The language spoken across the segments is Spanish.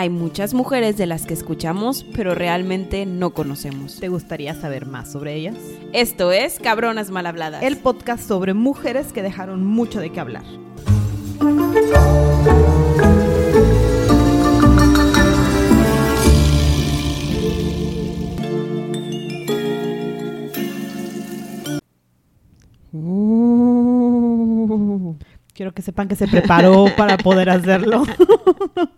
Hay muchas mujeres de las que escuchamos, pero realmente no conocemos. ¿Te gustaría saber más sobre ellas? Esto es Cabronas Mal Habladas. El podcast sobre mujeres que dejaron mucho de qué hablar. Uh, quiero que sepan que se preparó para poder hacerlo.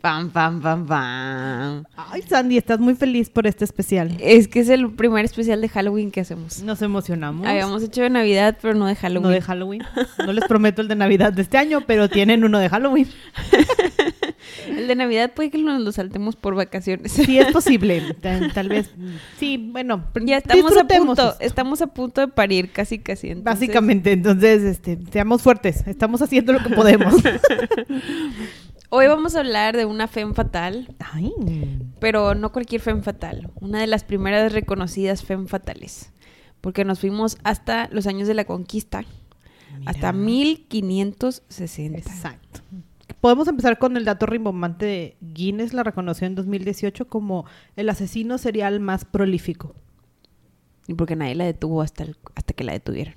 Pam, pam, pam, pam. Ay, Sandy, estás muy feliz por este especial. Es que es el primer especial de Halloween que hacemos. Nos emocionamos. Habíamos hecho de Navidad, pero no de Halloween. No de Halloween. No les prometo el de Navidad de este año, pero tienen uno de Halloween. el de Navidad puede que nos lo saltemos por vacaciones. Sí, es posible. Tal, tal vez. Sí, bueno. Ya estamos a punto, esto. estamos a punto de parir, casi, casi. entonces- Básicamente, entonces, este, seamos fuertes. Estamos haciendo lo que podemos. Hoy vamos a hablar de una femme fatal, Ay. pero no cualquier femme fatal. Una de las primeras reconocidas femme fatales. Porque nos fuimos hasta los años de la conquista. Hasta 1560. Exacto. Podemos empezar con el dato rimbombante de Guinness la reconoció en 2018 como el asesino serial más prolífico. Y porque nadie la detuvo hasta, el- hasta que la detuvieron.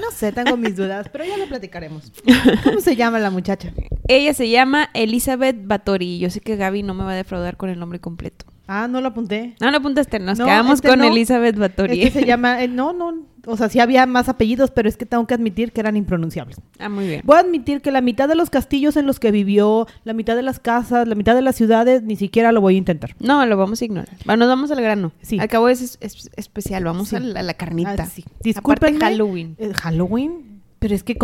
No sé, tengo mis dudas, pero ya lo platicaremos. ¿Cómo se llama la muchacha? Ella se llama Elizabeth Bathory. Yo sé que Gaby no me va a defraudar con el nombre completo. Ah, no lo apunté. No, no apuntaste, nos No, quedamos este con no. Elizabeth Bathory. Este se llama, eh, no, no, o sea, sí había más apellidos, pero es que tengo que admitir que eran impronunciables. Ah, muy bien. Voy a admitir que la mitad de los castillos en los que vivió, la mitad de las casas, la mitad de las ciudades, ni siquiera lo voy a intentar. No, lo vamos a ignorar. Va, nos vamos al grano. Sí. Al cabo es, es- es especial, vamos Sí. a, la, a la carnita. Ah, sí. Discúlpenme. Halloween. Eh, Halloween. Pero es que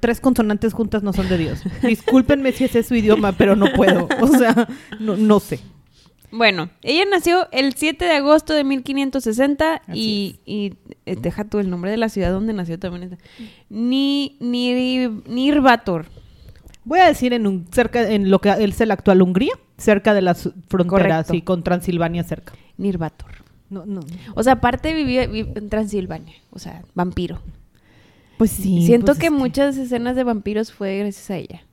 tres consonantes juntas no son de Dios. Discúlpenme si ese es su idioma, pero no puedo. O sea, no, no sé. Bueno, ella nació el 7 de agosto de 1560 Así y, y, eh, deja tú el nombre de la ciudad donde nació también. está. Ni, ni, Nirvator. Voy a decir en un cerca en lo que es el actual Hungría, cerca de las fronteras y con Transilvania cerca. Nirvator. No, no. O sea, aparte vivía, vi- en Transilvania. O sea, vampiro. Pues sí. Siento pues que muchas escenas de vampiros fue gracias a ella.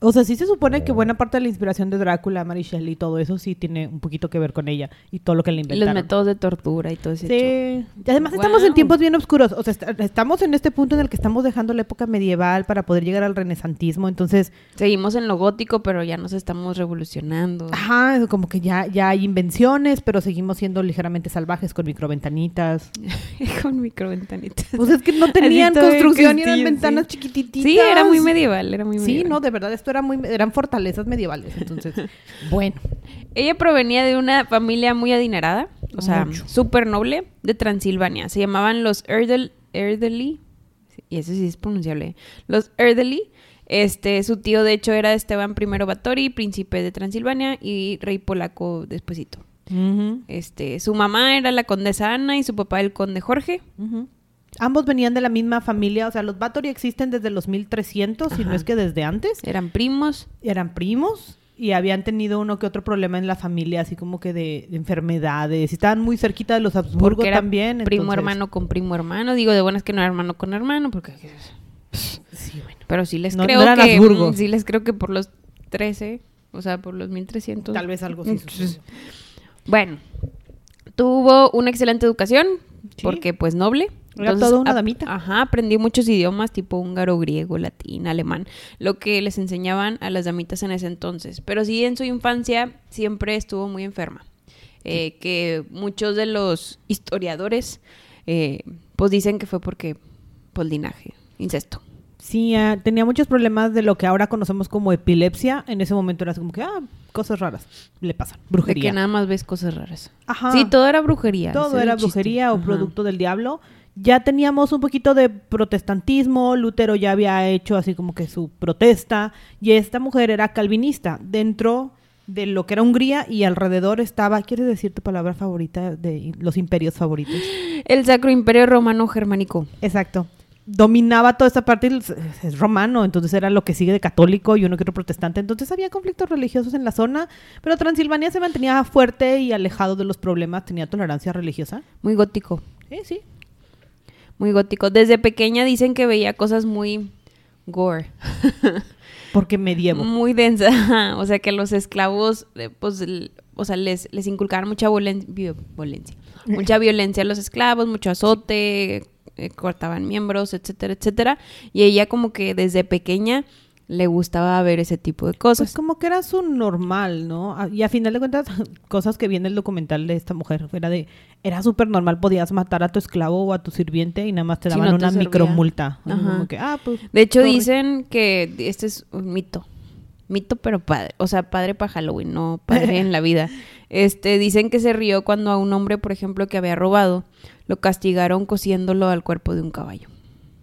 O sea, sí se supone que buena parte de la inspiración de Drácula, Mary Shelley y todo eso sí tiene un poquito que ver con ella y todo lo que le Y los inventaron. métodos de tortura y todo ese show. Sí. Y además estamos en tiempos bien oscuros. O sea, est- estamos en este punto en el que estamos dejando la época medieval para poder llegar al renesantismo. Entonces, Seguimos en lo gótico, pero ya nos estamos revolucionando. ajá, es como que ya, ya hay invenciones, pero seguimos siendo ligeramente salvajes con microventanitas. Con microventanitas. Pues es que no tenían construcción y eran ventanas sí. chiquititas. Sí, era muy medieval, era muy Sí, medieval. no, de verdad, esto era muy, eran fortalezas medievales. Entonces, bueno. Ella provenía de una familia muy adinerada, o sea, súper noble, de Transilvania. Se llamaban los Erdel, Erdely, y eso sí es pronunciable, los Erdely. Este, su tío, de hecho, era Esteban I Báthory, príncipe de Transilvania, y rey polaco despuesito. Este, su mamá era la condesa Ana y su papá el conde Jorge. Ambos venían de la misma familia, o sea, los Bathory existen desde los 1300, si no Ajá. es que desde antes. Eran primos. Eran primos y habían tenido uno que otro problema en la familia, así como que de, de enfermedades. Estaban muy cerquita de los Habsburgo era también. primo entonces- hermano con primo hermano. Digo, de buenas que no era hermano con hermano, porque... Sí, bueno. Pero sí les No- creo no que... Habsburgo. Sí les creo que por los 13, o sea, por los 1300... Tal vez algo sí sucedió. Bueno, tuvo una excelente educación, Sí. porque pues noble. Era toda una damita. Ajá, aprendió muchos idiomas, tipo húngaro, griego, latín, alemán, lo que les enseñaban a las damitas en ese entonces. Pero sí, en su infancia siempre estuvo muy enferma. Eh, que muchos de los historiadores, eh, pues dicen que fue porque, por linaje, incesto. Sí, ah, tenía muchos problemas de lo que ahora conocemos como epilepsia. En ese momento era así como que, ah, cosas raras le pasan. De Brujería. que nada más ves cosas raras. Ajá. Sí, todo era brujería. Todo era chiste. brujería o Ajá. producto del diablo. Ya teníamos un poquito de protestantismo, Lutero ya había hecho así como que su protesta, y esta mujer era calvinista. Dentro de lo que era Hungría y alrededor estaba, ¿quieres decir tu palabra favorita de los imperios favoritos? El Sacro Imperio Romano Germánico. Exacto. Dominaba toda esta parte, es- romano, entonces era lo que sigue de católico y uno que otro protestante. Entonces había conflictos religiosos en la zona, pero Transilvania se mantenía fuerte y alejado de los problemas, tenía tolerancia religiosa. Muy gótico. Sí, sí. Muy gótico. Desde pequeña dicen que veía cosas muy gore. Porque medievo. Muy densa. O sea, que los esclavos, eh, pues, o sea, les, les inculcaban mucha violencia. Mucha violencia a los esclavos, mucho azote, eh, cortaban miembros, etcétera, etcétera. Y ella como que desde pequeña le gustaba ver ese tipo de Pues cosas. como que era su normal, ¿no? A- Y a final de cuentas, cosas que viene el documental de esta mujer, era de, era súper normal, podías matar a tu esclavo o a tu sirviente y nada más te Si daban no te una servía. micromulta. Como que, ah, pues, De hecho, dicen que este es un mito. Mito, pero padre. O sea, padre para Halloween, no padre en la vida. Este, dicen que se rió cuando a un hombre, por ejemplo, que había robado, lo castigaron cosiéndolo al cuerpo de un caballo.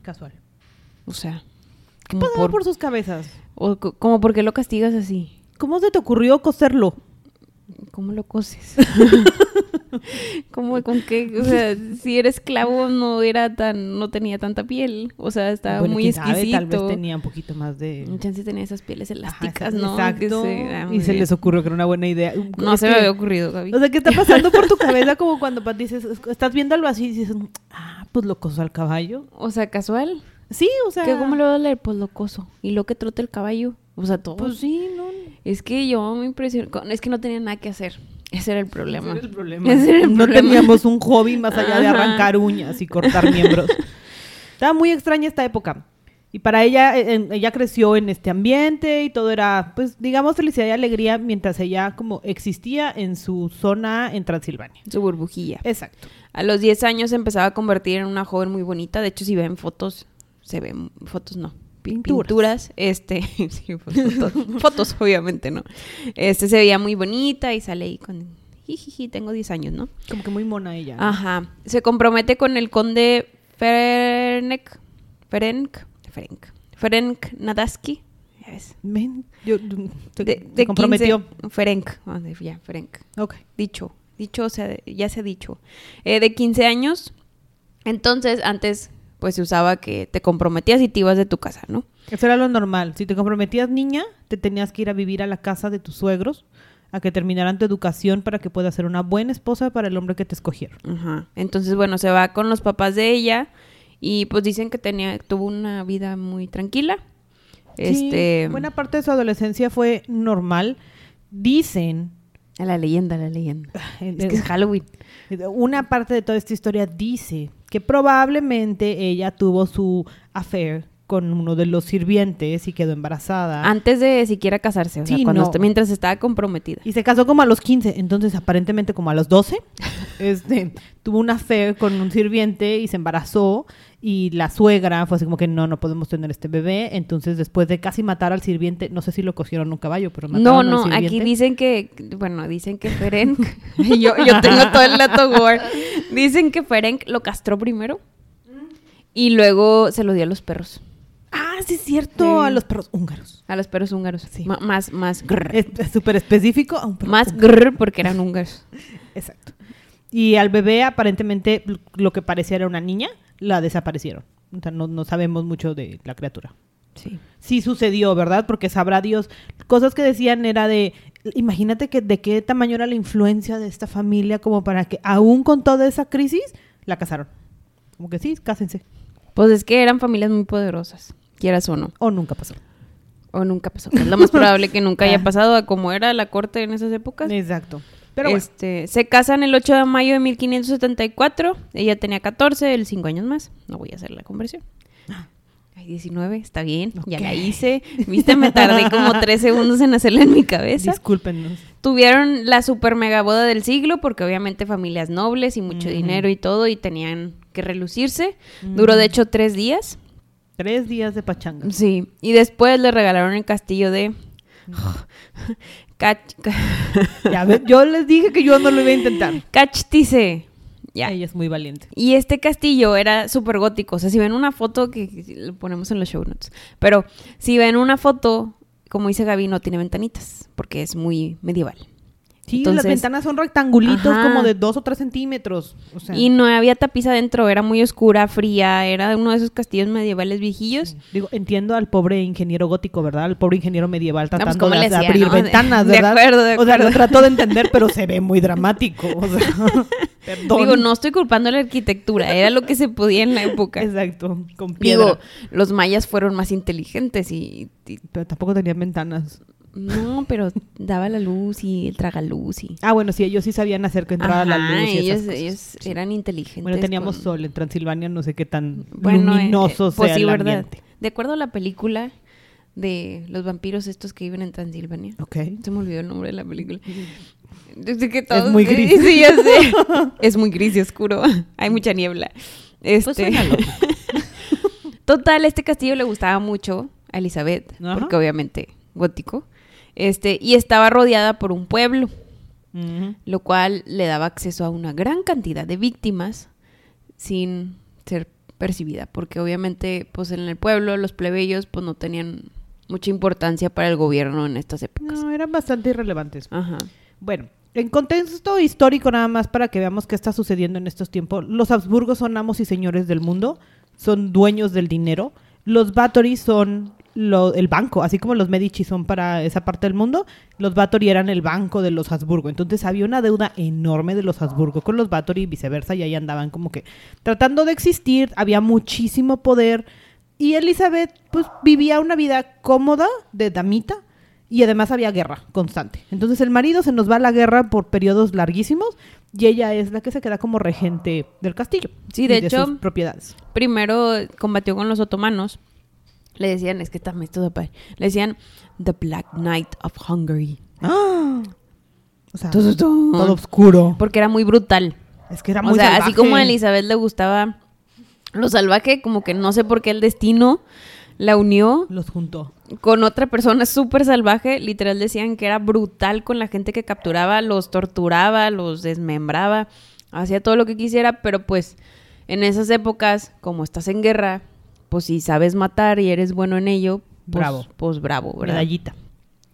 Casual. O sea, ¿Qué pasaba por, por sus cabezas? o co- como por qué lo castigas así. ¿Cómo se te ocurrió coserlo? ¿Cómo lo coses? ¿Cómo, con qué? O sea, si era esclavo no era tan, no tenía tanta piel. O sea, estaba Bueno, muy quién sabe, exquisito. tal vez tenía un poquito más de... Chance tenía esas pieles elásticas, ¿no? Exacto. se- ah, y se bien. les ocurrió que era una buena idea. No Es se me había ocurrido, Gaby. O sea, ¿qué está pasando por tu cabeza como cuando dices, estás viendo algo así y dices, ah, pues lo coso al caballo? O sea, casual. Sí, o sea... ¿Qué, ¿Cómo lo va a leer? Pues locoso. Y lo que trote el caballo. O sea, todo. Pues sí, no. es que yo me impresiono. con- Es que no tenía nada que hacer. Ese era el problema. Ese era el problema. Ese era el no problema. teníamos un hobby más allá de arrancar uñas y cortar miembros. Estaba muy extraña esta época. Y para ella, en- ella creció en este ambiente y todo era, pues, digamos, felicidad y alegría mientras ella como existía en su zona en Transilvania. Su burbujilla. Exacto. A los 10 años se empezaba a convertir en una joven muy bonita. De hecho, si ven fotos, se ven fotos, no. pi- Pinturas. Pinturas, este, sí, fotos, fotos, obviamente, ¿no? Este se veía muy bonita y sale ahí con, jijiji, tengo 10 años, ¿no? Como que muy mona ella. Ajá. Se compromete con el conde Ferenc, Ferenc, Ferenc, Ferenc Nadaski. Ya ves. Ven, yo, se, De, de comprometió. 15 Ferenc, ah, ya, Ferenc. Ok. Dicho, dicho, o sea, ya se ha dicho. Eh, de 15 años. Entonces, antes, pues se usaba que te comprometías y te ibas de tu casa, ¿no? Eso era lo normal. Si te comprometías niña, te tenías que ir a vivir a la casa de tus suegros a que terminaran tu educación para que puedas ser una buena esposa para el hombre que te escogieron. Ajá. Entonces, bueno, se va con los papás de ella y pues dicen que tenía, tuvo una vida muy tranquila. Sí, Este, buena parte de su adolescencia fue normal. Dicen, a la leyenda, la leyenda. eh, Es que es Halloween. una parte de toda esta historia dice que probablemente ella tuvo su affair con uno de los sirvientes y quedó embarazada. Antes de siquiera casarse, o sea, Sí, cuando no. mientras estaba comprometida. Y se casó como a los 15, entonces aparentemente como a los 12, este, tuvo una affair con un sirviente y se embarazó y la suegra fue así como que no, no podemos tener este bebé, entonces después de casi matar al sirviente, no sé si lo cosieron un caballo, pero mataron No, no, aquí dicen que, bueno, dicen que Ferenc, yo, yo tengo todo el dato gore. Dicen que Ferenc lo castró primero y luego se lo dio a los perros, Ah, sí es cierto, Sí. a los perros húngaros. a los perros húngaros. Sí. Ma- más, más, grrr. Es es súper específico a un perro más húngaro. grrr porque eran húngaros. Exacto. Y al bebé aparentemente lo que parecía era una niña, la desaparecieron. O sea, no, no sabemos mucho de la criatura. Sí. sí sucedió, ¿verdad? Porque sabrá Dios. Cosas que decían era de, imagínate que de qué tamaño era la influencia de esta familia como para que aún con toda esa crisis la casaron. Como que sí, cásense. Pues es que eran familias muy poderosas, quieras o no. O nunca pasó. O nunca pasó. Es lo más probable que nunca haya Ah. pasado a como era la corte en esas épocas. Exacto. Pero bueno, este, se casan el 8 de mayo de 1574. Ella tenía 14, él 5 años más. No voy a hacer la conversión. Ay, 19, está bien. Ya la hice. Viste, me tardé como 3 segundos en hacerla en mi cabeza. discúlpenos. Tuvieron la super mega boda del siglo porque obviamente familias nobles y mucho dinero y todo y tenían que relucirse. Duró de hecho tres días. Tres días de pachanga. Sí. Y después le regalaron el castillo de... Cach... Ya yo les dije que yo no lo iba a intentar. Cachtice. Ya. Ella es muy valiente. Y este castillo era súper gótico. O sea, si ven una foto, que, que lo ponemos en los show notes. Pero si ven una foto, como dice Gaby, no tiene ventanitas, porque es muy medieval. Sí, las ventanas son rectangulitos Ajá. como de dos o tres centímetros. O sea, Y no había tapiz adentro, era muy oscura, fría, era uno de esos castillos medievales viejillos. digo, entiendo al pobre ingeniero gótico, ¿verdad? Al pobre ingeniero medieval tratando ¿cómo de, abrir no? ventanas, de ¿verdad? acuerdo, de O sea, lo trato de entender, pero se ve muy dramático. O sea, perdón. Digo, no estoy culpando la arquitectura, era lo que se podía en la época. Exacto, con piedra. Digo, los mayas fueron más inteligentes y, y- pero tampoco tenían ventanas. No, pero daba la luz y el tragaluz y Ah, bueno, sí, ellos sí sabían hacer que entrara la luz y ellos, esas cosas. ellos eran inteligentes. Bueno, teníamos con- sol en Transilvania, no sé qué tan Bueno, eh, luminoso pues sea sí, el ¿verdad? ambiente. De acuerdo a la película de los vampiros estos que viven en Transilvania. Ok. Se me olvidó el nombre de la película. Desde que todos- muy gris. Sí, ya sé. es muy gris y oscuro. Hay mucha niebla. Este... Pues lógico. Total, este castillo le gustaba mucho a Elizabeth, Ajá. porque obviamente gótico. Este, y estaba rodeada por un pueblo, lo cual le daba acceso a una gran cantidad de víctimas sin ser percibida, porque obviamente pues en el pueblo los plebeyos pues no tenían mucha importancia para el gobierno en estas épocas. No, eran bastante irrelevantes. Ajá. Bueno, en contexto histórico nada más para que veamos qué está sucediendo en estos tiempos. Los Habsburgos son amos y señores del mundo, son dueños del dinero. Los Bathory son lo- el banco, así como los Medici son para esa parte del mundo, los Bathory eran el banco de los Habsburgo. Entonces había una deuda enorme de los Habsburgo con los Bathory y viceversa, y ahí andaban como que tratando de existir, había muchísimo poder. Y Elizabeth, pues, vivía una vida cómoda de damita, y además había guerra constante. Entonces el marido se nos va a la guerra por periodos larguísimos y ella es la que se queda como regente del castillo. Sí, de y hecho- sus propiedades. Primero combatió con los otomanos. Le decían, es que también esto de padre. Le decían The Black Knight of Hungary. ¡Ah! O sea, todo oscuro. Porque era muy brutal. Es que era o muy sea, así como a Elizabeth le gustaba lo salvaje, como que no sé por qué el destino la unió Los juntó. con otra persona súper salvaje. Literal decían que era brutal con la gente que capturaba, los torturaba, los desmembraba, hacía todo lo que quisiera, pero pues en esas épocas, como estás en guerra, pues si sabes matar y eres bueno en ello, pues Bravo. Pues bravo, ¿verdad? Medallita.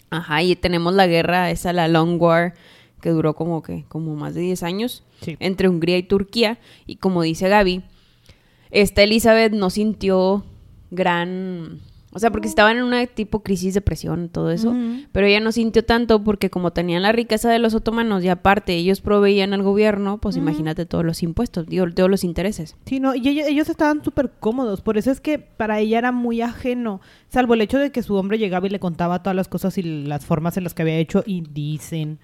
Ajá, y tenemos la guerra, esa la Long War, que duró como que, como más de 10 años, Sí. entre Hungría y Turquía. Y como dice Gaby, esta Elizabeth no sintió gran... O sea, porque estaban en una tipo crisis, depresión, todo eso. Pero ella no sintió tanto porque como tenían la riqueza de los otomanos y aparte ellos proveían al gobierno, pues imagínate todos los impuestos, digo, todos los intereses. Sí, no, y ellos, ellos estaban súper cómodos, por eso es que para ella era muy ajeno, salvo el hecho de que su hombre llegaba y le contaba todas las cosas y las formas en las que había hecho y dicen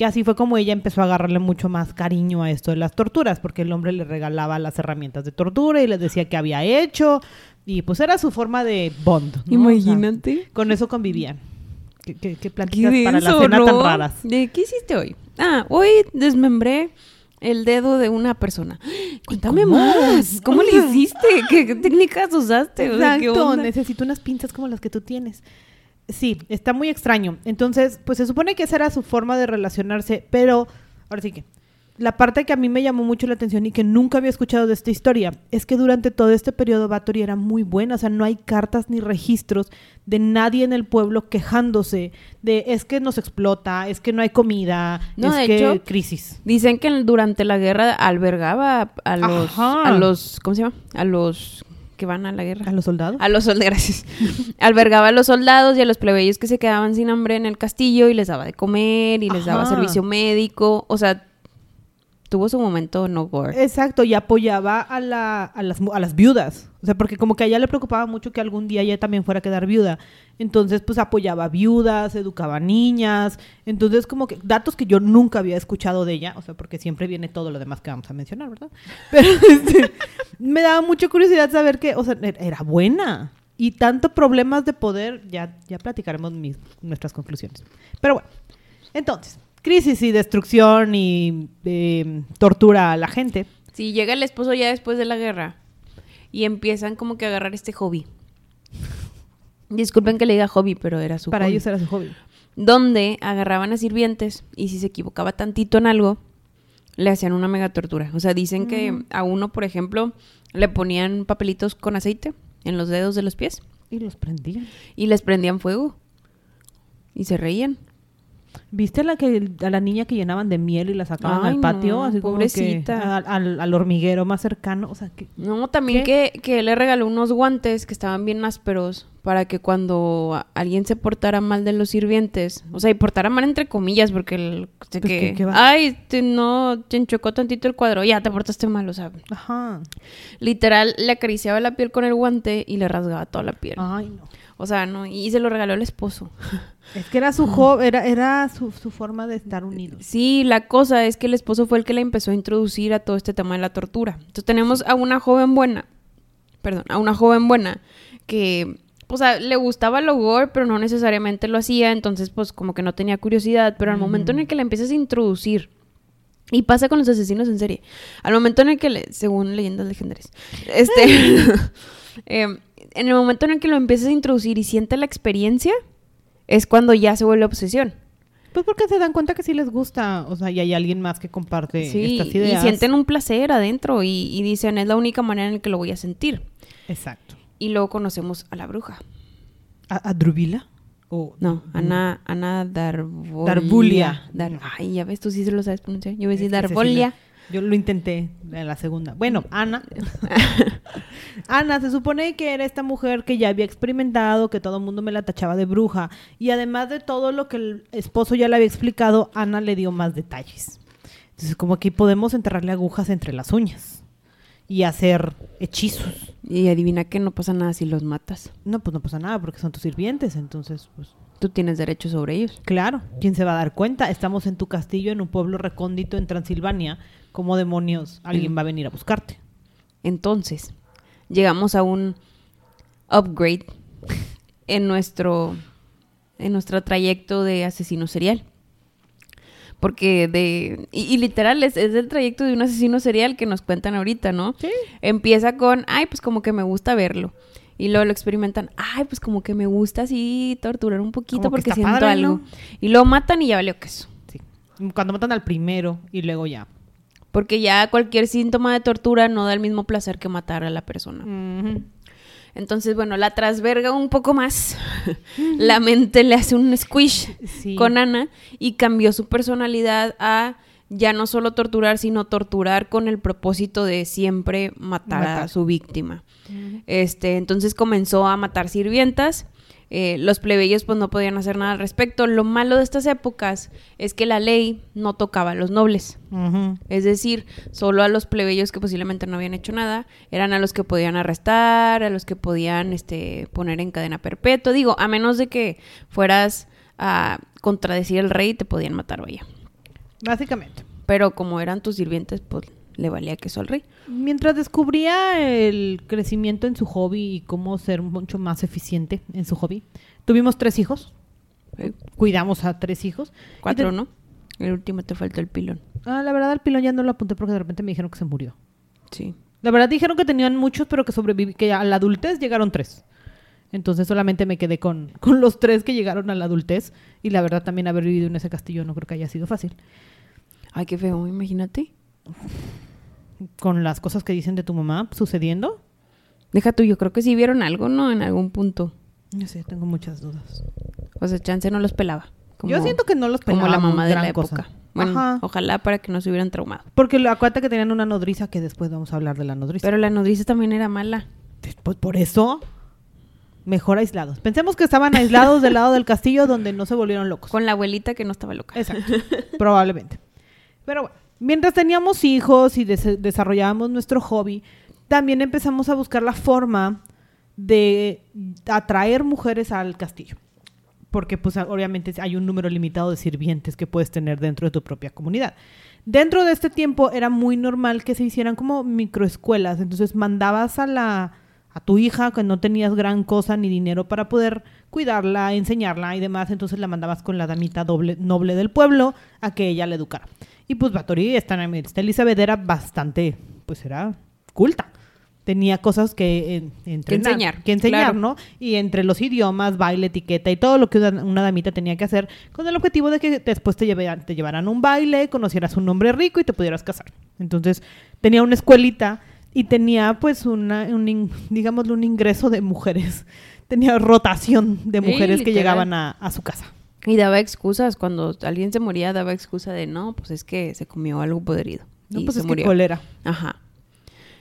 que así fue como ella empezó a agarrarle mucho más cariño a esto de las torturas, porque el hombre le regalaba las herramientas de tortura y les decía que había hecho y pues era su forma de bond. ¿no? O sea, con eso convivían. ¿Qué, qué, pláticas para la cena tan raras? ¿De qué hiciste hoy? Ah, hoy desmembré el dedo de una persona. Cuéntame cómo? más. ¿Cómo le hiciste? ¿Qué, qué técnicas usaste? O sea, ¿qué onda? necesito unas pinzas como las que tú tienes. Sí, está muy extraño. Entonces, pues se supone que esa era su forma de relacionarse, pero ahora sí que la parte que a mí me llamó mucho la atención y que nunca había escuchado de esta historia es que durante todo este periodo Bathory era muy buena, o sea, no hay cartas ni registros de nadie en el pueblo quejándose de es que nos explota, es que no hay comida, No, es de que hecho, crisis. Dicen que durante la guerra albergaba a los, Ajá. a los, ¿cómo se llama? A los que van a la guerra. ¿A los soldados? A los soldados, gracias. Albergaba a los soldados y a los plebeyos que se quedaban sin hambre en el castillo y les daba de comer y les daba servicio médico. O sea, tuvo su momento no gore. Exacto, y apoyaba a, la, a, las, a las viudas. O sea, porque como que a ella le preocupaba mucho que algún día ella también fuera a quedar viuda. Entonces, pues apoyaba viudas, educaba niñas. Entonces, como que datos que yo nunca había escuchado de ella. O sea, porque siempre viene todo lo demás que vamos a mencionar, ¿verdad? Pero este, me daba mucha curiosidad saber que, o sea, er- era buena. Y tanto problemas de poder, ya, ya platicaremos mis, nuestras conclusiones. Pero bueno, entonces, crisis y destrucción y eh, tortura a la gente. Si llega el esposo ya después de la guerra y empiezan como que a agarrar este hobby. Disculpen que le diga hobby, pero era su Para hobby. ellos era su hobby. Donde agarraban a sirvientes y si se equivocaba tantito en algo, le hacían una mega tortura. O sea, dicen que a uno, por ejemplo, le ponían papelitos con aceite en los dedos de los pies Y los prendían. y les prendían fuego y se reían. ¿Viste a la que a la niña que llenaban de miel y la sacaban Ay, al patio? no, así como que pobrecita. al, al- hormiguero más cercano. O sea, que No, también que, que le regaló unos guantes que estaban bien ásperos para que cuando alguien se portara mal de los sirvientes, o sea, y portara mal entre comillas, porque el, Pues, que, ¿qué- qué va? ay, te, no, te enchocó tantito el cuadro, ya te portaste mal, o sea, Ajá. literal le acariciaba la piel con el guante y le rasgaba toda la piel. Ay, no. O sea, no, y se lo regaló el esposo. Es que era su jo- era, era su, su forma de estar unidos. Sí, la cosa es que el esposo fue el que la empezó a introducir a todo este tema de la tortura. Entonces tenemos a una joven buena, perdón, a una joven buena que, o sea, le gustaba lo gore, pero no necesariamente lo hacía, entonces pues como que no tenía curiosidad, pero al momento en el que la empiezas a introducir, y pasa con los asesinos en serie, al momento en el que, le, según leyendas legendarias, este, em, en el momento en el que lo empiezas a introducir y siente la experiencia, es cuando ya se vuelve obsesión. Pues porque se dan cuenta que sí les gusta, o sea, y hay alguien más que comparte Sí, estas y ideas. sienten un placer adentro y, y dicen, es la única manera en la que lo voy a sentir. Exacto. Y luego conocemos a la bruja. ¿A, a Druvila? O- No, Ana, Ana Darvolia. Darvulia. Dar- Ay, ya ves, tú sí se lo sabes pronunciar. Yo voy a decir me- Yo lo intenté en la segunda. Bueno, Ana. Ana, se supone que era esta mujer que ya había experimentado, que todo el mundo me la tachaba de bruja. Y además de todo lo que el esposo ya le había explicado, Ana le dio más detalles. Entonces, como que podemos enterrarle agujas entre las uñas y hacer hechizos. Y adivina que no pasa nada si los matas. No, pues no pasa nada porque son tus sirvientes. Entonces, pues Tú tienes derecho sobre ellos. Claro, ¿quién se va a dar cuenta? Estamos en tu castillo, en un pueblo recóndito en Transilvania. ¿Cómo demonios alguien va a venir a buscarte? Entonces, llegamos a un upgrade en nuestro, en nuestro trayecto de asesino serial. Porque de... Y, y literal es, es el trayecto de un asesino serial que nos cuentan ahorita, ¿no? Sí. Empieza con, ay, pues como que me gusta verlo. Y luego lo experimentan, ay, pues como que me gusta así torturar un poquito Como que porque siento padre, algo. ¿no? Y lo matan y ya valió queso. Sí. Cuando matan al primero y luego ya. Porque ya cualquier síntoma de tortura no da el mismo placer que matar a la persona. Entonces, bueno, la trasverga un poco más. la mente le hace un squish Sí. con Ana y cambió su personalidad a ya no solo torturar, sino torturar con el propósito de siempre matar, a su víctima. Este, entonces comenzó a matar sirvientas. Eh, los plebeyos pues no podían hacer nada al respecto. Lo malo de estas épocas es que la ley no tocaba a los nobles. Es decir, solo a los plebeyos que posiblemente no habían hecho nada, eran a los que podían arrestar, a los que podían este, poner en cadena perpetua. Digo, a menos de que fueras a contradecir al rey, te podían matar, vaya. Básicamente. Pero como eran tus sirvientes, pues le valía queso al rey. Mientras descubría el crecimiento en su hobby y cómo ser mucho más eficiente en su hobby, tuvimos tres hijos. Cuidamos a tres hijos. Cuatro, ¿no? El último te faltó el pilón. Ah, la verdad, el pilón ya no lo apunté porque de repente me dijeron que se murió. Sí. La verdad dijeron que tenían muchos, pero que sobreviví, que a la adultez llegaron tres. Entonces solamente me quedé con, con los tres que llegaron a la adultez. Y la verdad también haber vivido en ese castillo no creo que haya sido fácil. Ay, qué feo, imagínate. Con las cosas que dicen de tu mamá sucediendo. Deja tú, yo creo que sí vieron algo, ¿no? En algún punto. No sé, tengo muchas dudas. O sea, chance no los pelaba. Como- Yo siento que no los como la mamá de la cosa. época. Bueno, Ajá. ojalá para que no se hubieran traumado. Porque acuérdate que tenían una nodriza que después vamos a hablar de la nodriza. Pero la nodriza también era mala. Pues por eso, mejor aislados. Pensemos que estaban aislados del lado del castillo donde no se volvieron locos. Con la abuelita que no estaba loca. Exacto, probablemente. Pero bueno, mientras teníamos hijos y des- desarrollábamos nuestro hobby, también empezamos a buscar la forma de atraer mujeres al castillo. Porque pues obviamente hay un número limitado de sirvientes que puedes tener dentro de tu propia comunidad. Dentro de este tiempo era muy normal que se hicieran como microescuelas, entonces mandabas a la a tu hija que no tenías gran cosa ni dinero para poder cuidarla, enseñarla y demás, entonces la mandabas con la damita noble del pueblo a que ella la educara. Y pues Batory, esta, esta Elizabeth era bastante, pues era culta. Tenía cosas que eh, entrenar, enseñar, que enseñar, claro. ¿no? Y entre los idiomas, baile, etiqueta y todo lo que una, una damita tenía que hacer, con el objetivo de que después te, llevaran, te llevaran un baile, conocieras un hombre rico y te pudieras casar. Entonces, tenía una escuelita y tenía, pues, una, un, digámoslo, un ingreso de mujeres. Tenía rotación de Sí, mujeres que llegaban a, a su casa. Y daba excusas. Cuando alguien se moría, daba excusa de no, pues es que se comió algo podrido. No, y pues se es que murió. cólera. Ajá.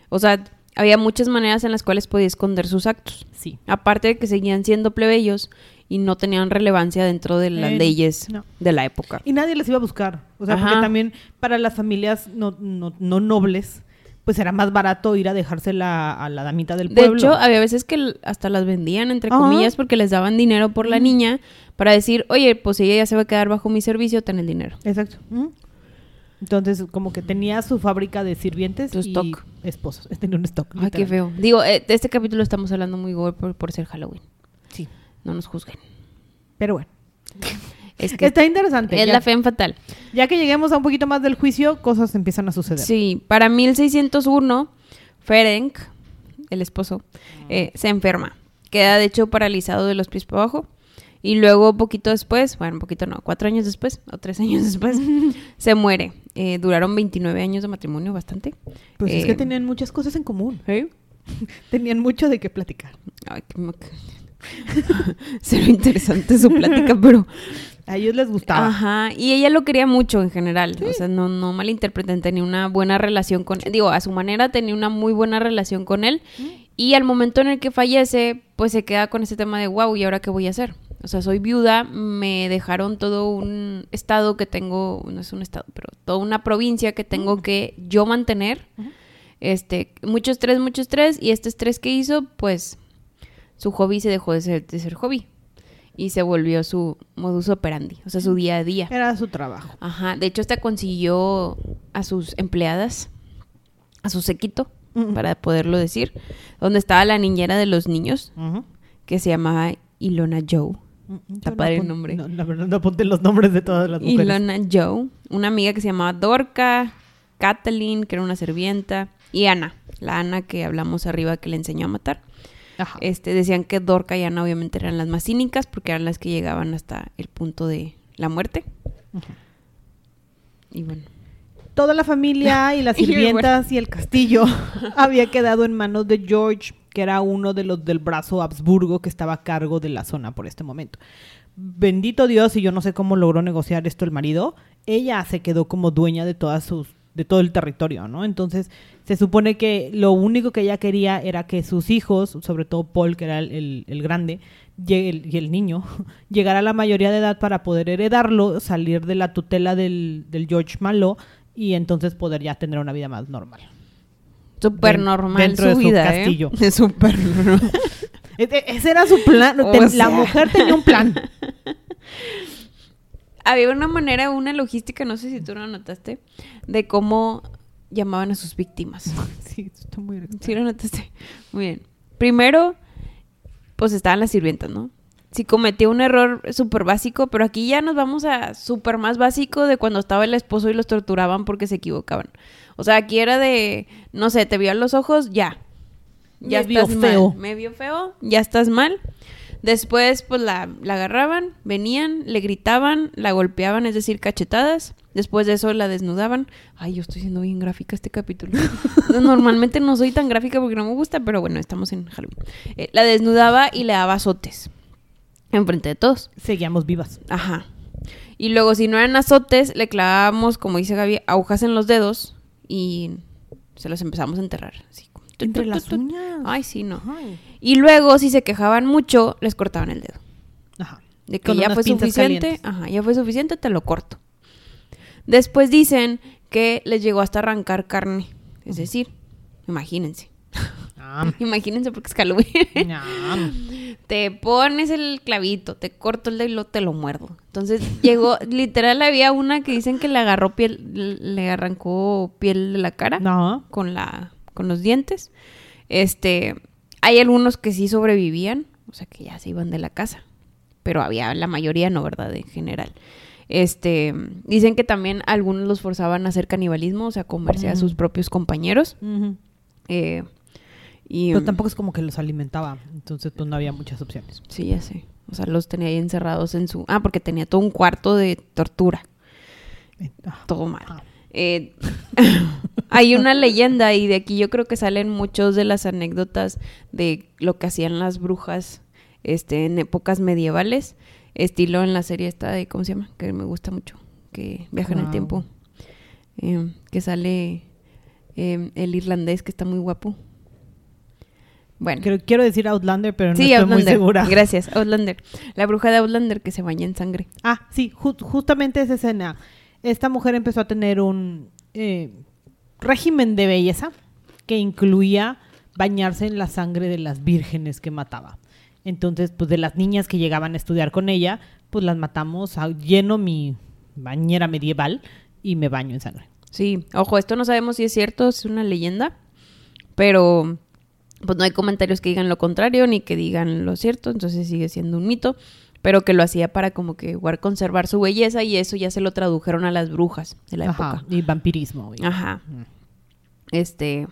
O sea, había muchas maneras en las cuales podía esconder sus actos. Sí. Aparte de que seguían siendo plebeyos y no tenían relevancia dentro de las Eh, leyes no. de la época. Y nadie les iba a buscar. O sea, Ajá. porque también para las familias no, no, no nobles, pues era más barato ir a dejársela a la damita del De pueblo. hecho, había veces que hasta las vendían, entre Ajá. comillas, porque les daban dinero por la niña para decir, oye, pues ella ya se va a quedar bajo mi servicio, ten el dinero. Exacto. Entonces, como que tenía su fábrica de sirvientes y stock. esposos. Tenía un stock. Ay, qué feo. Digo, eh, de este capítulo estamos hablando muy gore por, por ser Halloween. Sí. No nos juzguen. Pero bueno. Es que Está interesante. es ya, la fe en fatal. ya que lleguemos a un poquito más del juicio, cosas empiezan a suceder. Sí, para 1601, Ferenc, el esposo, eh, se enferma. Queda de hecho paralizado de los pies para abajo. Y luego, poquito después, bueno, un poquito no, cuatro años después, o tres años después, se muere. Eh, duraron 29 años de matrimonio, bastante. Pues es Eh, que tenían muchas cosas en común. Tenían mucho de qué platicar. Ay, qué Cero interesante su plática, pero... A ellos les gustaba. Ajá, y ella lo quería mucho en general, o sea, no, no malinterpreten, tenía una buena relación con, digo, a su manera tenía una muy buena relación con él, y al momento en el que fallece, pues se queda con ese tema de, wow, ¿y ahora qué voy a hacer? O sea, soy viuda, me dejaron todo un estado que tengo, no es un estado, pero toda una provincia que tengo que yo mantener, este, mucho estrés, mucho estrés, y este estrés que hizo, pues, su hobby se dejó de ser, de ser hobby. Y se volvió su modus operandi, o sea, su día a día. Era su trabajo. Ajá, de hecho hasta consiguió a sus empleadas, a su séquito, Mm. para poderlo decir, donde estaba la niñera de los niños, que se llamaba Ilona Joe. Está Yo padre el nombre. no, la verdad no apunté los nombres de todas las mujeres. Ilona Joe, una amiga que se llamaba Dorca, Kathleen, que era una servienta, y Ana, la Ana que hablamos arriba que le enseñó a matar. Ajá. Este, decían que Dorca y Ana obviamente eran las más cínicas porque eran las que llegaban hasta el punto de la muerte. Y bueno. Toda la familia y las Y bueno. sirvientas y el castillo había quedado en manos de George, que era uno de los del brazo Habsburgo que estaba a cargo de la zona por este momento. Bendito Dios, y yo no sé cómo logró negociar esto el marido, ella se quedó como dueña de todas sus de todo el territorio, ¿no? Entonces, se supone que lo único que ella quería era que sus hijos, sobre todo Paul, que era el, el- el grande, llegue- el- y el niño, llegara a la mayoría de edad para poder heredarlo, salir de la tutela del, del George Malo y entonces poder ya tener una vida más normal. Súper normal dentro su de su vida, castillo. ¿eh? Súper normal. E- e- Ese era su plan. O Ten- sea. La mujer tenía un plan. Había una manera, una logística, no sé si tú lo notaste, de cómo llamaban a sus víctimas. Sí, está muy ¿Sí lo notaste? Muy bien. Primero, pues estaban las sirvientas, ¿no? Si cometía un error súper básico, pero aquí ya nos vamos a súper más básico de cuando estaba el esposo y los torturaban porque se equivocaban. O sea, aquí era de, no sé, te vio a los ojos, ya. Ya Me vio estás feo. mal. Me vio feo, ya estás mal. Después, pues la, la agarraban, venían, le gritaban, la golpeaban, es decir, cachetadas. Después de eso la desnudaban. Ay, yo estoy siendo bien gráfica este capítulo. No, Normalmente no soy tan gráfica porque no me gusta, pero bueno, estamos en Halloween. Eh, la desnudaba y le daba azotes. Enfrente de todos. Seguíamos vivas. Ajá. Y luego, si no eran azotes, le clavábamos, como dice Gaby, agujas en los dedos y se los empezamos a enterrar. Así, Entre las uñas. Ay, sí, no. Ay. Y luego, si se quejaban mucho, les cortaban el dedo. Ajá. De que Con ya fue suficiente. calientes. Ajá, ya fue suficiente, te lo corto. Después dicen que les llegó hasta arrancar carne. Es decir, imagínense. Imagínense porque es ñam. te pones el clavito, te corto el dedo y te lo muerdo. Entonces llegó, literal había una que dicen que le agarró piel, le arrancó piel de la cara No. con la, con los dientes. Este, hay algunos que sí sobrevivían, o sea que ya se iban de la casa. Pero había, la mayoría no, ¿verdad? En general. Este, dicen que también algunos los forzaban a hacer canibalismo, o sea, comerse a sus propios compañeros. Eh, y, Pero tampoco es como que los alimentaba. Entonces, pues no había muchas opciones. Sí, ya sé. O sea, los tenía ahí encerrados en su... Ah, porque tenía todo un cuarto de tortura. Ah, Todo mal. ah. Eh, hay una leyenda y de aquí yo creo que salen muchos de las anécdotas de lo que hacían las brujas este, en épocas medievales. Estilo en la serie esta de, ¿cómo se llama? Que me gusta mucho, que viaja en el tiempo. Eh, que sale eh, el irlandés que está muy guapo. Bueno. Creo- quiero decir Outlander, pero no sí, estoy Outlander. muy segura. Gracias, Outlander. La bruja de Outlander que se baña en sangre. Ah, sí, ju- justamente esa escena. Esta mujer empezó a tener un eh, régimen de belleza que incluía bañarse en la sangre de las vírgenes que mataba. Entonces, pues de las niñas que llegaban a estudiar con ella, pues las matamos, a- lleno mi bañera medieval y me baño en sangre. Sí, ojo, esto no sabemos si es cierto, es una leyenda, pero pues no hay comentarios que digan lo contrario ni que digan lo cierto, entonces sigue siendo un mito, pero que lo hacía para como que conservar su belleza y eso ya se lo tradujeron a las brujas de la Ajá, época. y vampirismo. y- Ajá. Este,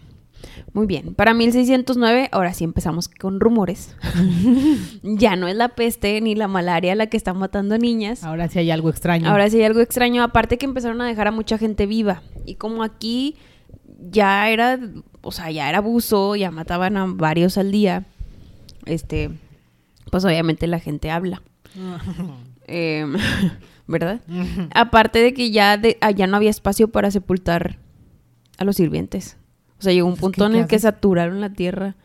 muy bien. Para 1609, ahora sí empezamos con rumores. ya no es la peste ni la malaria la que está matando a niñas. Ahora sí hay algo extraño. Ahora sí hay algo extraño, aparte que empezaron a dejar a mucha gente viva. Y como aquí ya era, o sea, ya era abuso, ya mataban a varios al día, este, pues obviamente la gente habla. Em, ¿Verdad? Aparte de que ya, de, ah, ya no había espacio para sepultar a los sirvientes. O sea, llegó un Pues, punto ¿qué- en el que saturaron la tierra.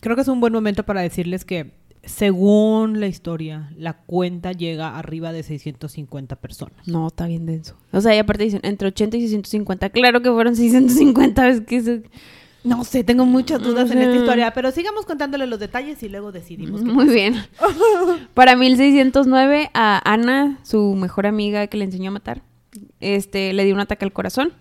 Creo que es un buen momento para decirles que, según la historia, la cuenta llega arriba de 650 personas. No, está bien denso. O sea, y aparte dicen, entre 80 y 650. Claro que fueron 650, es que eso- No sé, tengo muchas dudas en esta Ujú. historia, pero sigamos contándole los detalles y luego decidimos. Muy bien. Para 1609, a Ana, su mejor amiga que le enseñó a matar, este, le dio un ataque al corazón.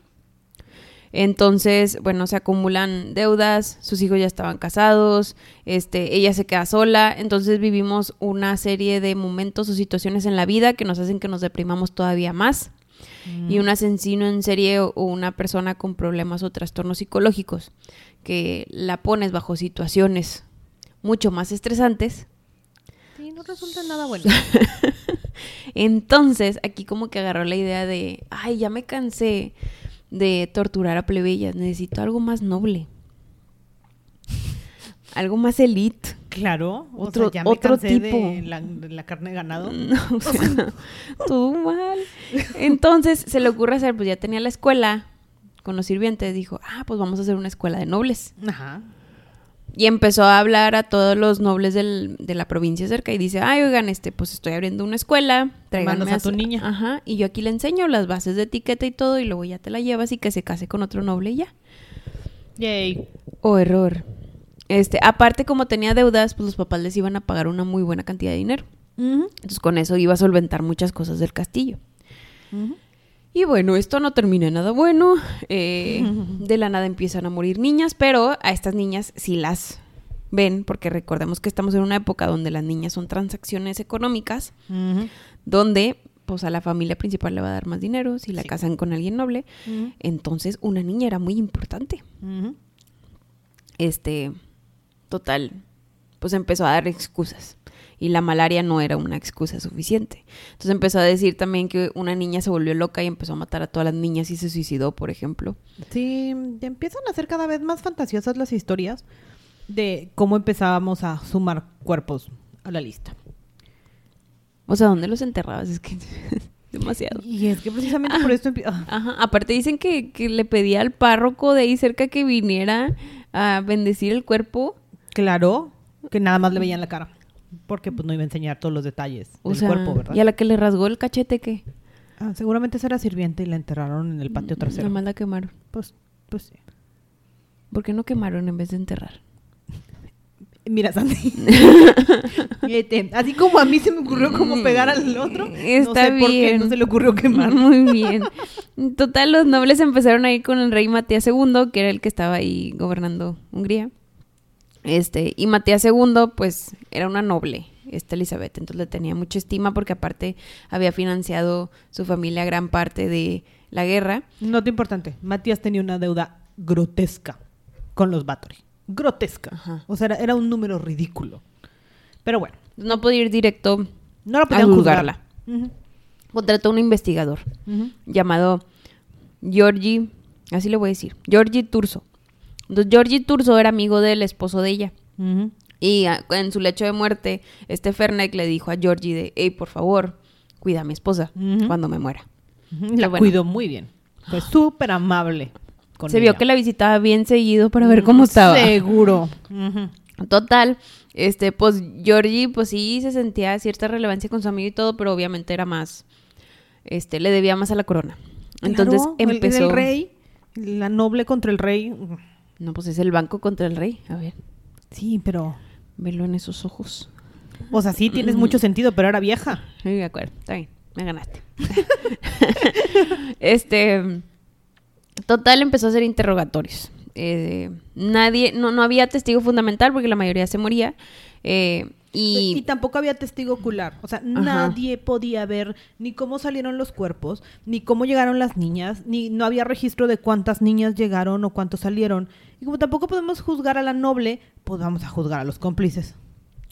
Entonces, bueno, se acumulan deudas, sus hijos ya estaban casados, este, ella se queda sola, entonces vivimos una serie de momentos o situaciones en la vida que nos hacen que nos deprimamos todavía más. Y un asesino en serie o o una persona con problemas o trastornos psicológicos que la pones bajo situaciones mucho más estresantes, Sí, no resulta nada bueno. Entonces, aquí como que agarró la idea de, ay, ya me cansé de torturar a plebeyas, necesito algo más noble. Algo más elite. Claro, o Otro- sea, ya me otro cansé tipo. de la, de la carne de ganado. No, o sea, todo mal. Entonces, se le ocurre hacer, pues ya tenía la escuela con los sirvientes, dijo, ah, pues vamos a hacer una escuela de nobles. Ajá. Y empezó a hablar a todos los nobles del- de la provincia cerca y dice, ay, oigan, este, pues estoy abriendo una escuela, tráiganme a su-". tu niña. Ajá, y yo aquí le enseño las bases de etiqueta y todo y luego ya te la llevas y que se case con otro noble y ya. Yay. Oh, error. Este, aparte como tenía deudas, pues los papás les iban a pagar una muy buena cantidad de dinero. Entonces con eso iba a solventar muchas cosas del castillo. Y bueno, esto no termina en nada bueno. Eh, de la nada empiezan a morir niñas, pero a estas niñas sí las ven, porque recordemos que estamos en una época donde las niñas son transacciones económicas, donde pues a la familia principal le va a dar más dinero si la Sí. casan con alguien noble. Entonces una niña era muy importante. Este, total, pues empezó a dar excusas. Y la malaria no era una excusa suficiente. Entonces empezó a decir también que una niña se volvió loca y empezó a matar a todas las niñas y se suicidó, por ejemplo. Sí, ya empiezan a ser cada vez más fantasiosas las historias de cómo empezábamos a sumar cuerpos a la lista. O sea, ¿dónde los enterrabas? Es que demasiado. Y es que precisamente por esto ah, Ajá. Aparte dicen que, que le pedía al párroco de ahí cerca que viniera a bendecir el cuerpo. Claro que nada más le veían la cara. Porque pues no iba a enseñar todos los detalles O del sea, cuerpo, ¿verdad? y a la que le rasgó el cachete, ¿qué? Ah, seguramente esa era sirviente y la enterraron en el patio trasero. Nada más la quemaron. Pues, pues sí. ¿Por qué no quemaron en vez de enterrar? Mira, Sandy. Este, así como a mí se me ocurrió cómo pegar al otro, no Está sé por qué bien. no se le ocurrió quemar. Muy bien. En Total, los nobles empezaron a ir con el rey Matías II, que era el que estaba ahí gobernando Hungría. Este, y Matías II, pues, era una noble, esta Elizabeth. Entonces le tenía mucha estima porque aparte había financiado su familia gran parte de la guerra. Nota importante, Matías tenía una deuda grotesca con los Bathory. Grotesca. Ajá. O sea, era, era un número ridículo. Pero bueno, No podía ir directo, no lo A podían juzgarla. juzgar. Ujú, contrató a un investigador llamado Giorgi, así le voy a decir, Giorgi Turso. Entonces, Giorgi Turso era amigo del esposo de ella. Y ah, en su lecho de muerte, este Fernek le dijo a Georgie de, hey, por favor, cuida a mi esposa cuando me muera. La bueno. cuidó muy bien. Fue súper amable. con Se ella. vio que la visitaba bien seguido para ver cómo estaba. Seguro. Total, este, pues Georgie, pues sí se sentía cierta relevancia con su amigo y todo, pero obviamente era más, este, le debía más a la corona. Entonces Claro, el- empezó. El, rey, la noble contra el rey. No, pues es el banco contra el rey. A ver, Sí, pero. velo en esos ojos. O sea, sí tienes mucho sentido, pero era vieja. Sí, de acuerdo, está bien, me ganaste. este, total, empezó a hacer interrogatorios. Eh, nadie, no, no había testigo fundamental porque la mayoría se moría. eh, Y, y, tampoco había testigo ocular. O sea, nadie podía ver ni cómo salieron los cuerpos, ni cómo llegaron las niñas, ni no había registro de cuántas niñas llegaron o cuántos salieron. Y como tampoco podemos juzgar a la noble, pues vamos a juzgar a los cómplices.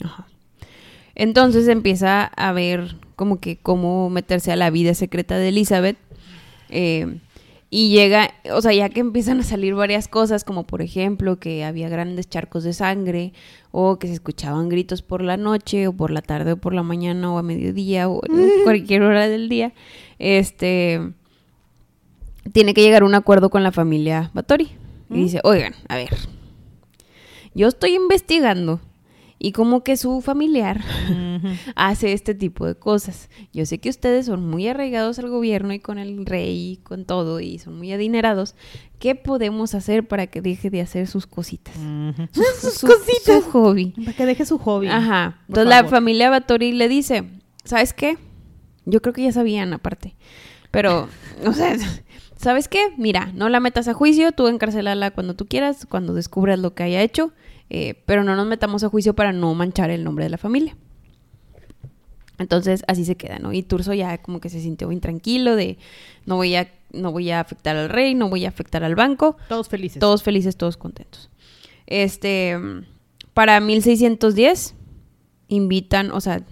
Ajá. Entonces empieza a ver como que cómo meterse a la vida secreta de Elizabeth. eh, y llega, o sea, ya que empiezan a salir varias cosas, como por ejemplo que había grandes charcos de sangre, o que se escuchaban gritos por la noche, o por la tarde, o por la mañana, o a mediodía, o cualquier hora del día, este tiene que llegar a un acuerdo con la familia Batori. Y ¿Mm? dice, oigan, a ver, yo estoy investigando y como que su familiar hace este tipo de cosas. Yo sé que ustedes son muy arraigados al gobierno y con el rey y con todo y son muy adinerados. ¿Qué podemos hacer para que deje de hacer sus cositas? Su, Sus su- cositas. su hobby. Para que deje su hobby. Ajá. Entonces la familia Batori le dice, ¿sabes qué? Yo creo que ya sabían aparte. Pero, o sea, ¿sabes qué? Mira, no la metas a juicio, tú encarcelala cuando tú quieras, cuando descubras lo que haya hecho, eh, pero no nos metamos a juicio para no manchar el nombre de la familia. Entonces así se queda, ¿no? Y Turso ya como que se sintió intranquilo de no voy a no voy a afectar al rey, no voy a afectar al banco, Todos felices. todos felices, todos contentos. Este, para 1610 invitan, o sea,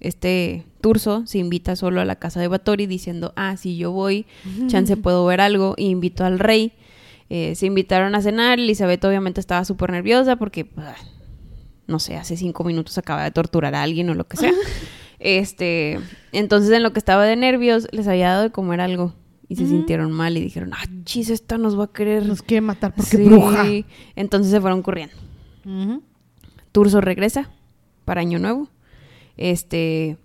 este Turso se invita solo a la casa de Batori diciendo, ah, si yo voy, chance puedo ver algo, y invitó al rey. Eh, se invitaron a cenar, Elizabeth obviamente estaba súper nerviosa porque, ah, no sé, hace cinco minutos acaba de torturar a alguien o lo que sea. este, entonces en lo que estaba de nervios les había dado de comer algo y se sintieron mal y dijeron, ah, chis, esta nos va a querer Nos quiere matar porque Sí. bruja. Entonces se fueron corriendo. Turso regresa para Año Nuevo. Este.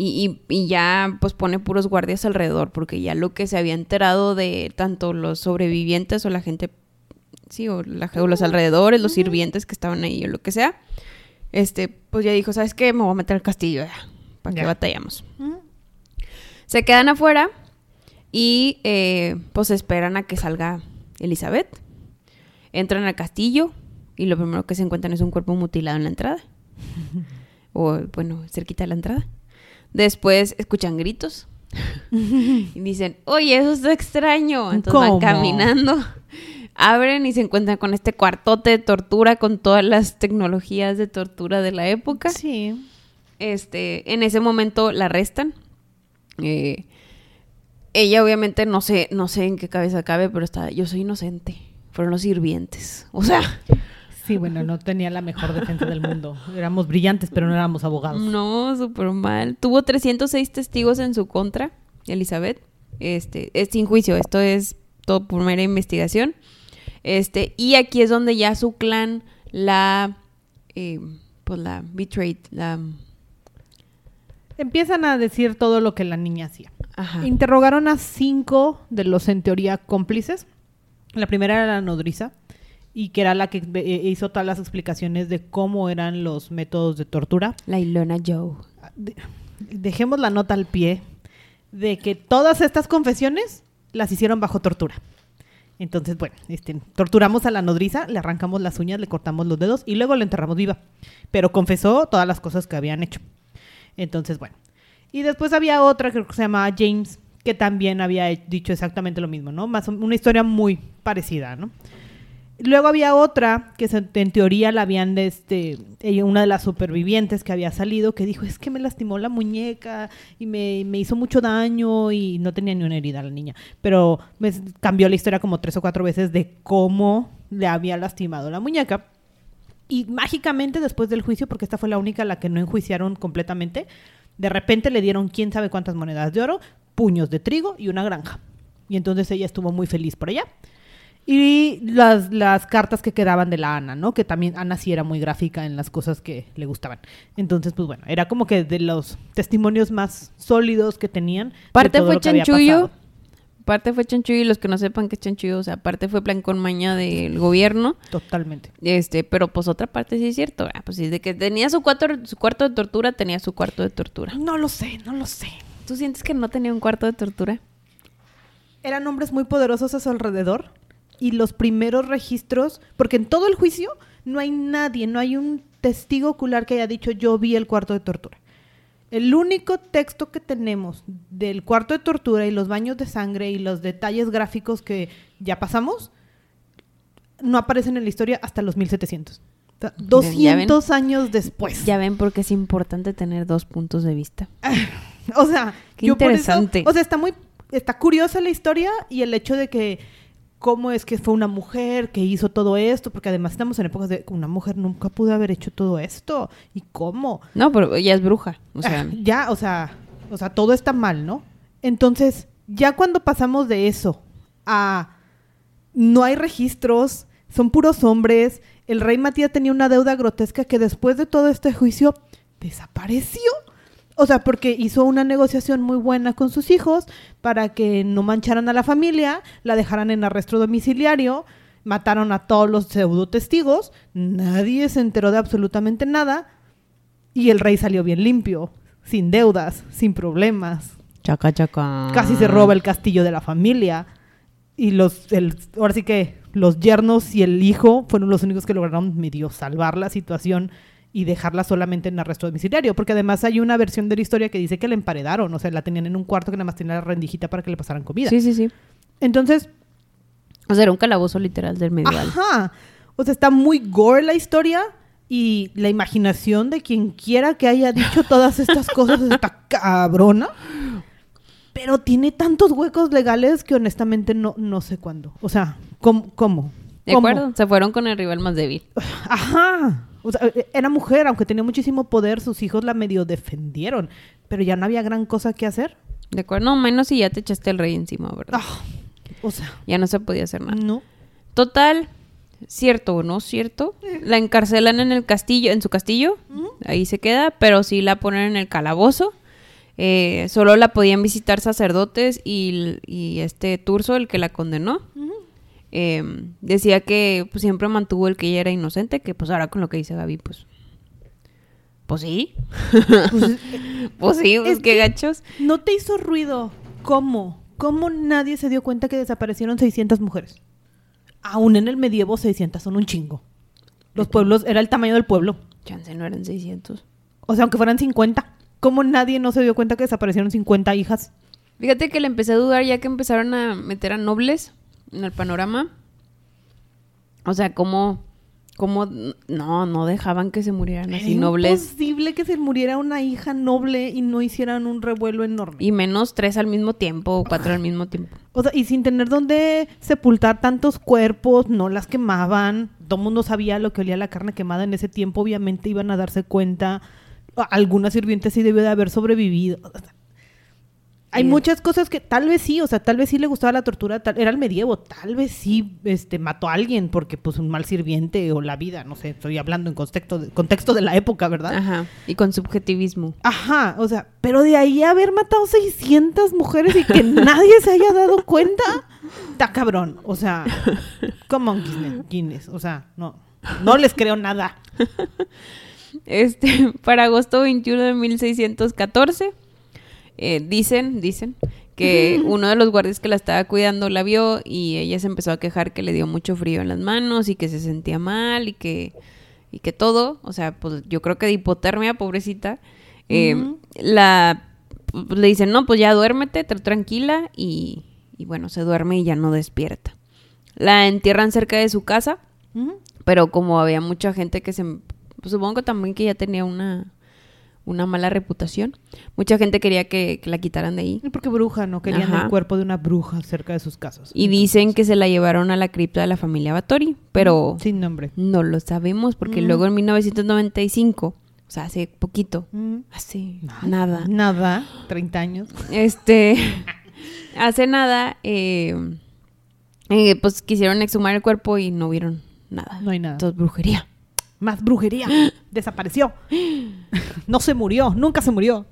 Y, y- y ya pues pone puros guardias alrededor. Porque ya lo que se había enterado de tanto los sobrevivientes o la gente. Sí, o, la- o los alrededores, los sirvientes que estaban ahí o lo que sea. Este, pues ya dijo, ¿sabes qué? Me voy a meter al castillo ya. ¿Para Ya. batallamos? Se quedan afuera y eh, pues esperan a que salga Elizabeth. Entran al castillo y lo primero que se encuentran es un cuerpo mutilado en la entrada. o bueno, cerquita de la entrada. Después escuchan gritos y dicen, oye, eso está extraño. Entonces van caminando, abren y se encuentran con este cuartote de tortura con todas las tecnologías de tortura de la época. Sí. Este, en ese momento la arrestan. Eh, ella obviamente no sé, no sé en qué cabeza cabe, pero está, yo soy inocente. Fueron los sirvientes. O sea, Sí, bueno, no tenía la mejor defensa del mundo. Éramos brillantes, pero no éramos abogados. no, súper mal. Tuvo 306 testigos en su contra, Elizabeth. Este, es sin juicio, esto es todo por mera investigación. Este, y aquí es donde ya su clan la, eh, pues la betrayed, la, Empiezan a decir todo lo que la niña hacía. ajá. Interrogaron a cinco de los, en teoría, cómplices. La primera era la nodriza, y que era la que eh, hizo todas las explicaciones de cómo eran los métodos de tortura. La Ilona Joe. De- dejemos la nota al pie de que todas estas confesiones las hicieron bajo tortura. Entonces, bueno, este, torturamos a la nodriza, le arrancamos las uñas, le cortamos los dedos y luego la enterramos viva. Pero confesó todas las cosas que habían hecho. Entonces, bueno. Y después había otra, creo que se llamaba James, que también había dicho exactamente lo mismo, ¿no? Más una historia muy parecida, ¿no? Luego había otra que en teoría la habían, de este, una de las supervivientes que había salido, que dijo, es que me lastimó la muñeca y me, me hizo mucho daño y no tenía ni una herida la niña. Pero cambió la historia como tres o cuatro veces de cómo le había lastimado la muñeca. Y mágicamente después del juicio, porque esta fue la única a la que no enjuiciaron completamente, de repente le dieron quién sabe cuántas monedas de oro, puños de trigo y una granja. Y entonces ella estuvo muy feliz por allá. Y las, las cartas que quedaban de la Ana, ¿no? Que también Ana sí era muy gráfica en las cosas que le gustaban. Entonces, pues bueno, era como que de los testimonios más sólidos que tenían. de Parte todo fue lo que chanchullo. Parte fue chanchullo y los que no sepan qué es chanchullo, o sea, parte fue plan con maña del gobierno. Totalmente. Este, pero pues otra parte sí es cierto. ah, Pues sí, de que tenía su cuarto, su cuarto de tortura, tenía su cuarto de tortura. No lo sé, no lo sé. ¿Tú sientes que no tenía un cuarto de tortura? Eran hombres muy poderosos a su alrededor y los primeros registros, porque en todo el juicio no hay nadie, no hay un testigo ocular que haya dicho yo vi el cuarto de tortura. El único texto que tenemos del cuarto de tortura y los baños de sangre y los detalles gráficos que ya pasamos no aparecen en la historia hasta los 1700. O sea, 200 años después. Ya ven por qué es importante tener dos puntos de vista. O sea, Qué yo por eso- interesante. o sea, está muy, está curiosa la historia y el hecho de que cómo es que fue una mujer que hizo todo esto, porque además estamos en épocas de una mujer nunca pudo haber hecho todo esto y cómo. No, pero ella es bruja. O sea, Ah, ya, o sea, o sea, todo está mal, ¿no? Entonces, ya cuando pasamos de eso a no hay registros, son puros hombres, el rey Matías tenía una deuda grotesca que después de todo este juicio desapareció. O sea, porque hizo una negociación muy buena con sus hijos para que no mancharan a la familia, la dejaran en arresto domiciliario, mataron a todos los pseudo testigos, nadie se enteró de absolutamente nada y el rey salió bien limpio, sin deudas, sin problemas. chaca, chaca. Casi se roba el castillo de la familia. Y los, el, ahora sí que los yernos y el hijo fueron los únicos que lograron medio salvar la situación y dejarla solamente en arresto domiciliario. Porque además hay una versión de la historia que dice que la emparedaron. O sea, la tenían en un cuarto que nada más tenía la rendijita para que le pasaran comida. Sí, sí, sí. Entonces, O sea, era un calabozo literal del medieval. Ajá. O sea, está muy gore la historia y la imaginación de quien quiera que haya dicho todas estas cosas está cabrona. Pero tiene tantos huecos legales que honestamente no, no sé cuándo. O sea, ¿cómo? ¿Cómo? ¿De ¿Cómo? acuerdo? Se fueron con el rival más débil. Ajá. O sea, e, era mujer, aunque tenía muchísimo poder, sus hijos la medio defendieron. Pero ya no había gran cosa que hacer. ¿De acuerdo? No, menos si ya te echaste el rey encima, ¿verdad? Ah, o sea, Ya no se podía hacer nada. no. Total, cierto o no cierto, la encarcelan en el castillo, en su castillo, ahí se queda, pero sí la ponen en el calabozo. Eh, solo la podían visitar sacerdotes y, y este Turso, el que la condenó, eh, decía que pues, siempre mantuvo el que ella era inocente, que pues ahora con lo que dice Gaby, pues... Pues sí. Pues, Pues sí, pues Es qué que- gachos. ¿No te hizo ruido? ¿Cómo? ¿Cómo nadie se dio cuenta que desaparecieron 600 mujeres? Aún en el medievo 600 son un chingo. Los pueblos, era el tamaño del pueblo. Chance, no eran 600. O sea, aunque fueran 50. ¿Cómo nadie no se dio cuenta que desaparecieron 50 hijas? Fíjate que le empecé a dudar ya que empezaron a meter a nobles en el panorama. O sea, cómo, cómo no, no dejaban que se murieran así Era nobles. imposible que se muriera una hija noble y no hicieran un revuelo enorme. Y menos tres al mismo tiempo o cuatro al mismo tiempo. O sea, y sin tener dónde sepultar tantos cuerpos, no las quemaban. Todo el mundo sabía lo que olía la carne quemada en ese tiempo. Obviamente iban a darse cuenta. Alguna sirviente sí debió de haber sobrevivido. O sea, hay muchas cosas que tal vez sí, o sea, tal vez sí le gustaba la tortura, tal- era el medievo, tal vez sí este, mató a alguien porque pues un mal sirviente o la vida, no sé, estoy hablando en contexto de, contexto de la época, ¿verdad? Ajá. Y con subjetivismo. Ajá, o sea, pero de ahí haber matado 600 mujeres y que nadie se haya dado cuenta, está cabrón. O sea, come on, Guinness, Guinness, o sea, no, no les creo nada. Este, para agosto 21 de 1614, eh, dicen, dicen, que uno de los guardias que la estaba cuidando la vio y ella se empezó a quejar que le dio mucho frío en las manos y que se sentía mal y que, y que todo, o sea, pues yo creo que de hipotermia, pobrecita, eh, la, pues, le dicen, no, pues ya duérmete, tra- tranquila y, y bueno, se duerme y ya no despierta. La entierran cerca de su casa pero como había mucha gente que se pues supongo también que ya tenía una una mala reputación. Mucha gente quería que, que la quitaran de ahí. Porque bruja, no querían Ajá. el cuerpo de una bruja cerca de sus casas. Y dicen que se la llevaron a la cripta de la familia Batori, pero Sin nombre. no lo sabemos porque Mm. luego en 1995, o sea, hace poquito, Mm. hace nada, Nada. 30 años. este, hace nada, eh, eh, pues quisieron exhumar el cuerpo y no vieron nada. No hay nada. Entonces, brujería. Más brujería. Desapareció. No se murió. Nunca se murió.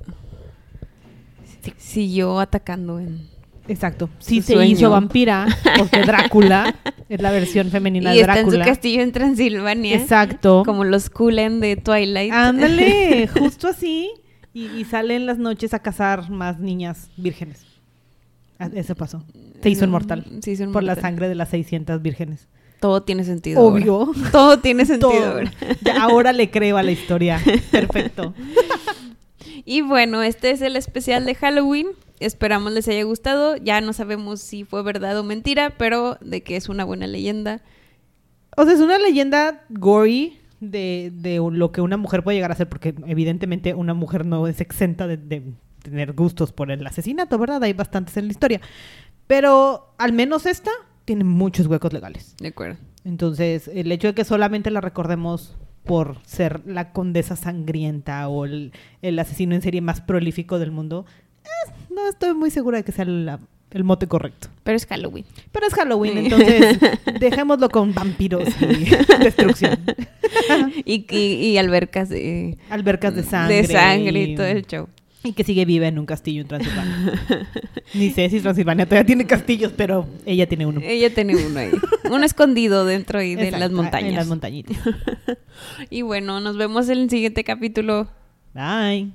Siguió atacando en... Exacto. Sí se sueño. hizo vampira. Porque Drácula es la versión femenina Y de está en su Drácula. castillo en Transilvania. Exacto. Como los Cullen de Twilight. Ándale, justo así. Y, y sale en las noches a cazar más niñas vírgenes. Ah, Eso pasó. Se hizo Mm, inmortal. se hizo Por la inmortal. sangre de las 600 vírgenes. Todo tiene sentido. ahora. Obvio. Todo tiene sentido. Todo. ahora. Ya ahora le creo a la historia. Perfecto. Y bueno, este es el especial de Halloween. Esperamos les haya gustado. Ya no sabemos si fue verdad o mentira, pero de que es una buena leyenda. O sea, es una leyenda gory de, de lo que una mujer puede llegar a hacer, porque evidentemente una mujer no es exenta de, de tener gustos por el asesinato, ¿verdad? Hay bastantes en la historia. Pero al menos esta tiene muchos huecos legales. De acuerdo. Entonces, el hecho de que solamente la recordemos por ser la condesa sangrienta o el, el asesino en serie más prolífico del mundo, eh, no estoy muy segura de que sea la- el mote correcto. Pero es Halloween. Pero es Halloween, Sí. entonces dejémoslo con vampiros y destrucción. y, y, y albercas de, Albercas de sangre. de sangre y todo el show. Y que sigue viva en un castillo en Transilvania. Ni sé si Transilvania todavía tiene castillos, pero ella tiene uno. Ella tiene uno ahí. uno escondido dentro ahí de Exacto, las montañas. En las montañitas. y bueno, nos vemos en el siguiente capítulo. Bye.